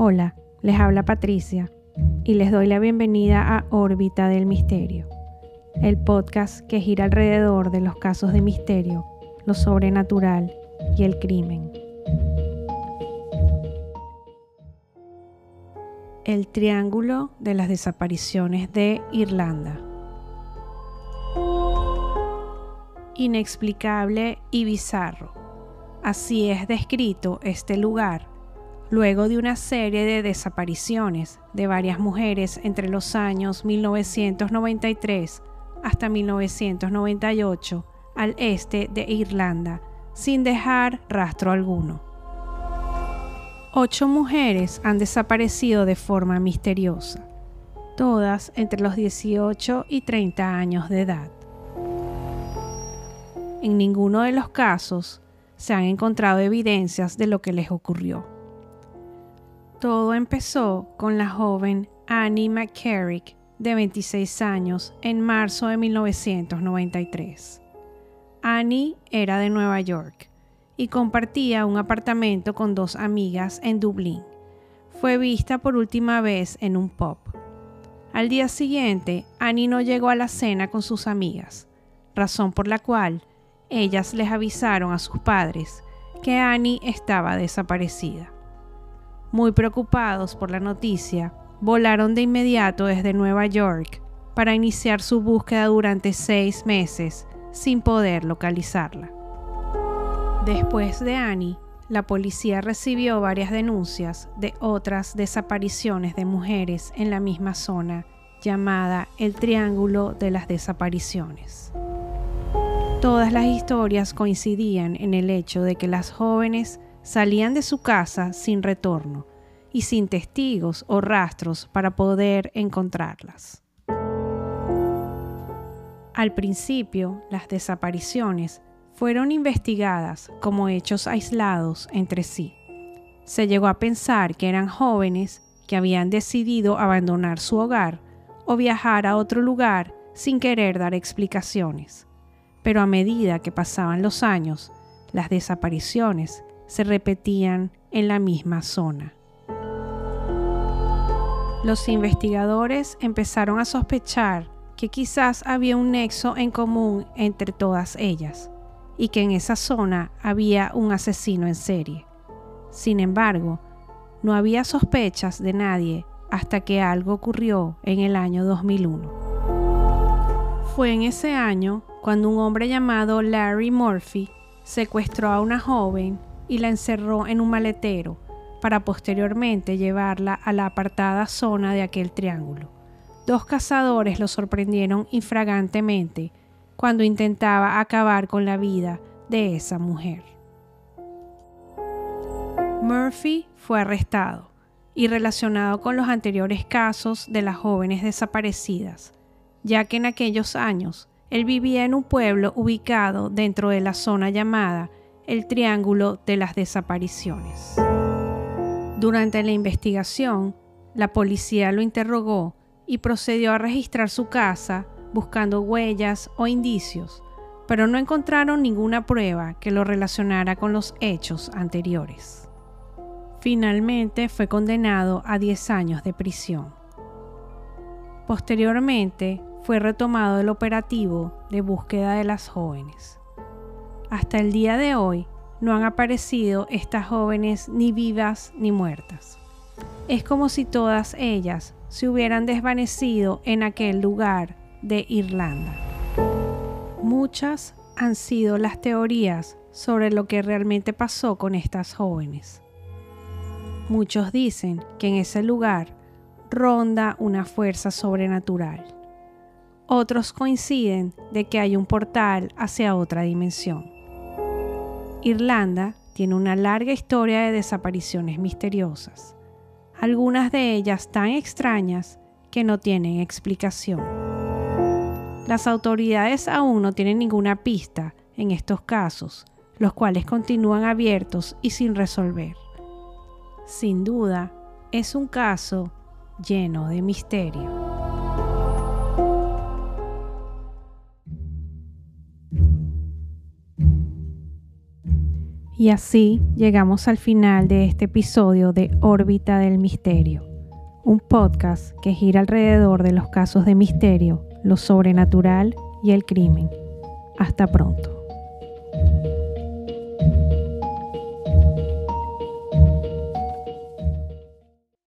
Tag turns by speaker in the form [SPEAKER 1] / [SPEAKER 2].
[SPEAKER 1] Hola, les habla Patricia y les doy la bienvenida a Órbita del Misterio, el podcast que gira alrededor de los casos de misterio, lo sobrenatural y el crimen. El Triángulo de las Desapariciones de Irlanda. Inexplicable y bizarro. Así es descrito este lugar luego de una serie de desapariciones de varias mujeres entre los años 1993 hasta 1998 al este de Irlanda, sin dejar rastro alguno. Ocho mujeres han desaparecido de forma misteriosa, todas entre los 18 y 30 años de edad. En ninguno de los casos se han encontrado evidencias de lo que les ocurrió. Todo empezó con la joven Annie McCarrick, de 26 años, en marzo de 1993. Annie era de Nueva York y compartía un apartamento con dos amigas en Dublín. Fue vista por última vez en un pub. Al día siguiente, Annie no llegó a la cena con sus amigas, razón por la cual ellas les avisaron a sus padres que Annie estaba desaparecida. Muy preocupados por la noticia, volaron de inmediato desde Nueva York para iniciar su búsqueda durante seis meses sin poder localizarla. Después de Annie, la policía recibió varias denuncias de otras desapariciones de mujeres en la misma zona llamada el Triángulo de las Desapariciones. Todas las historias coincidían en el hecho de que las jóvenes salían de su casa sin retorno y sin testigos o rastros para poder encontrarlas. Al principio, las desapariciones fueron investigadas como hechos aislados entre sí. Se llegó a pensar que eran jóvenes que habían decidido abandonar su hogar o viajar a otro lugar sin querer dar explicaciones. Pero a medida que pasaban los años, las desapariciones se repetían en la misma zona. Los investigadores empezaron a sospechar que quizás había un nexo en común entre todas ellas y que en esa zona había un asesino en serie. Sin embargo, no había sospechas de nadie hasta que algo ocurrió en el año 2001. Fue en ese año cuando un hombre llamado Larry Murphy secuestró a una joven y la encerró en un maletero para posteriormente llevarla a la apartada zona de aquel triángulo. Dos cazadores lo sorprendieron infragantemente cuando intentaba acabar con la vida de esa mujer. Murphy fue arrestado y relacionado con los anteriores casos de las jóvenes desaparecidas, ya que en aquellos años él vivía en un pueblo ubicado dentro de la zona llamada el Triángulo de las Desapariciones. Durante la investigación, la policía lo interrogó y procedió a registrar su casa buscando huellas o indicios, pero no encontraron ninguna prueba que lo relacionara con los hechos anteriores. Finalmente fue condenado a 10 años de prisión. Posteriormente fue retomado el operativo de búsqueda de las jóvenes. Hasta el día de hoy no han aparecido estas jóvenes ni vivas ni muertas. Es como si todas ellas se hubieran desvanecido en aquel lugar de Irlanda. Muchas han sido las teorías sobre lo que realmente pasó con estas jóvenes. Muchos dicen que en ese lugar ronda una fuerza sobrenatural. Otros coinciden de que hay un portal hacia otra dimensión. Irlanda tiene una larga historia de desapariciones misteriosas, algunas de ellas tan extrañas que no tienen explicación. Las autoridades aún no tienen ninguna pista en estos casos, los cuales continúan abiertos y sin resolver. Sin duda, es un caso lleno de misterio. Y así llegamos al final de este episodio de Órbita del Misterio, un podcast que gira alrededor de los casos de misterio, lo sobrenatural y el crimen. Hasta pronto.